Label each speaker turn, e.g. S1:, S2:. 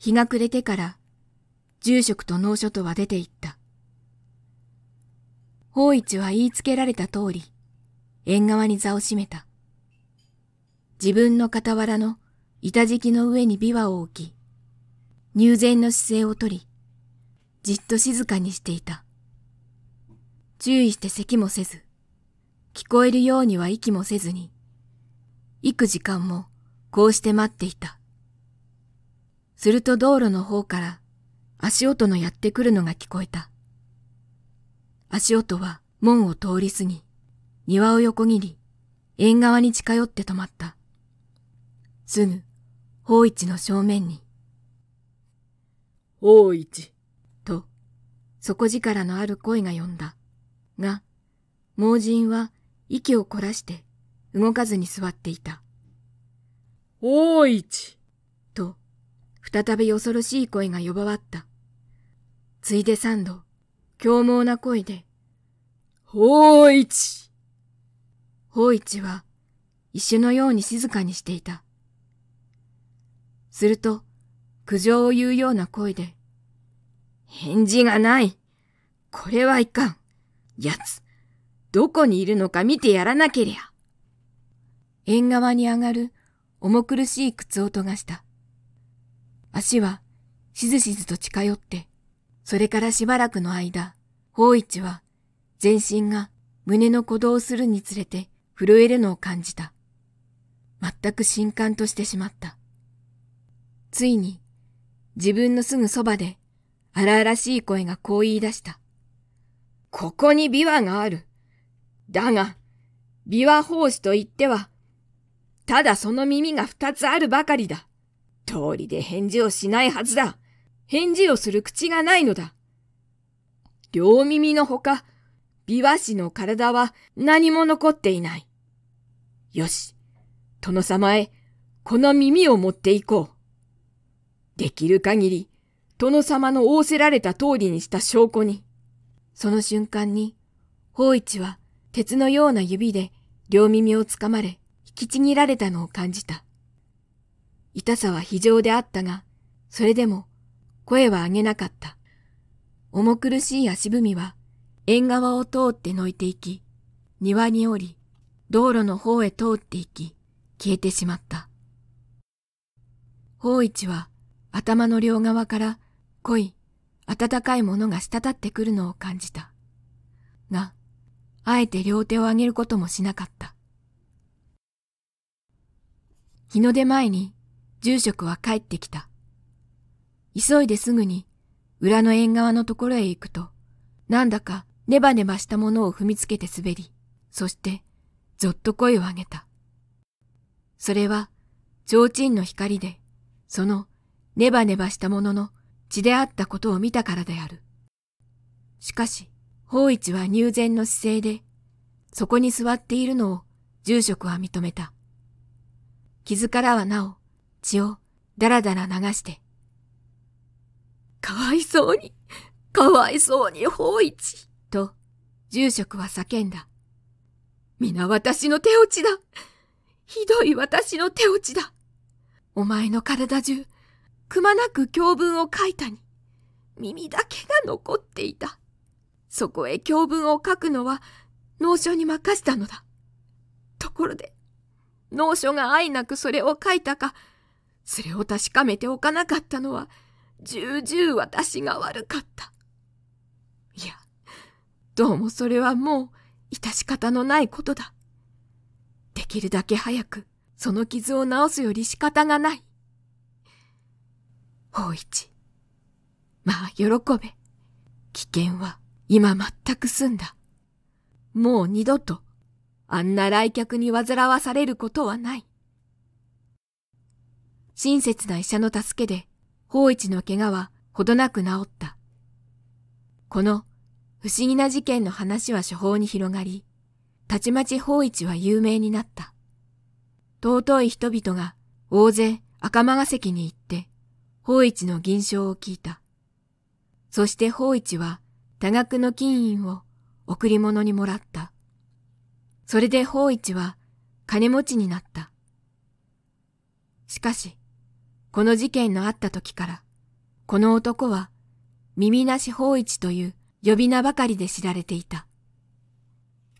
S1: 日が暮れてから住職と農書とは出て行った。法一は言いつけられた通り、縁側に座を占めた。自分の傍らの板敷きの上に琵琶を置き、入禅の姿勢をとり、じっと静かにしていた。注意して咳もせず、聞こえるようには息もせずに、幾時間もこうして待っていた。すると道路の方から足音のやってくるのが聞こえた。足音は門を通り過ぎ、庭を横切り、縁側に近寄って止まった。すぐ、法一の正面に。
S2: 法一。
S1: と、底力のある声が呼んだ。が、盲人は息を凝らして動かずに座っていた。
S2: 法一。
S1: 再び恐ろしい声が呼ばわった。ついで三度、凶猛な声で、
S2: 法一
S1: 法一は一種のように静かにしていた。すると、苦情を言うような声で、返事がない。これはいかん。やつ、どこにいるのか見てやらなけりゃ。縁側に上がる重苦しい靴音がした。足はしずしずと近寄って、それからしばらくの間、法一は全身が胸の鼓動するにつれて震えるのを感じた。全く震撼としてしまった。ついに自分のすぐそばで荒々しい声がこう言い出した。ここに琵琶がある。だが、琵琶法師と言っては、ただその耳が二つあるばかりだ。通りで返事をしないはずだ。返事をする口がないのだ。両耳のほか、琵琶師の体は何も残っていない。よし、殿様へこの耳を持っていこう。できる限り、殿様の仰せられた通りにした証拠に。その瞬間に、法一は鉄のような指で両耳をつかまれ、引きちぎられたのを感じた。痛さは非常であったが、それでも声は上げなかった。重苦しい足踏みは縁側を通ってのいていき、庭に降り、道路の方へ通っていき、消えてしまった。法一は頭の両側から濃い、暖かいものが滴ってくるのを感じた。が、あえて両手を上げることもしなかった。日の出前に住職は帰ってきた。急いですぐに裏の縁側のところへ行くと、なんだかネバネバしたものを踏みつけて滑り、そしてぞっと声を上げた。それは、提灯の光で、そのネバネバしたものの血であったことを見たからである。しかし、法一は入禅の姿勢で、そこに座っているのを住職は認めた。傷からはなお血をだらだら流して、かわいそうに、かわいそうに法一、と住職は叫んだ。皆私の手落ちだ。ひどい私の手落ちだ。お前の体中、くまなく教文を書いたに、耳だけが残っていた。そこへ教文を書くのは、農書に任したのだ。ところで、農書が愛なくそれを書いたか、それを確かめておかなかったのは、重々私が悪かった。いや、どうもそれはもう、致し方のないことだ。できるだけ早く、その傷を治すより仕方がない。法一。まあ、喜べ。危険は今全く済んだ。もう二度と、あんな来客に煩わされることはない。親切な医者の助けで、法一の怪我はほどなく治った。この不思議な事件の話は処方に広がり、たちまち法一は有名になった。尊い人々が大勢赤間ヶ関に行って、法一の銀賞を聞いた。そして法一は多額の金印を贈り物にもらった。それで法一は金持ちになった。しかし、この事件のあった時から、この男は耳なし法一という呼び名ばかりで知られていた。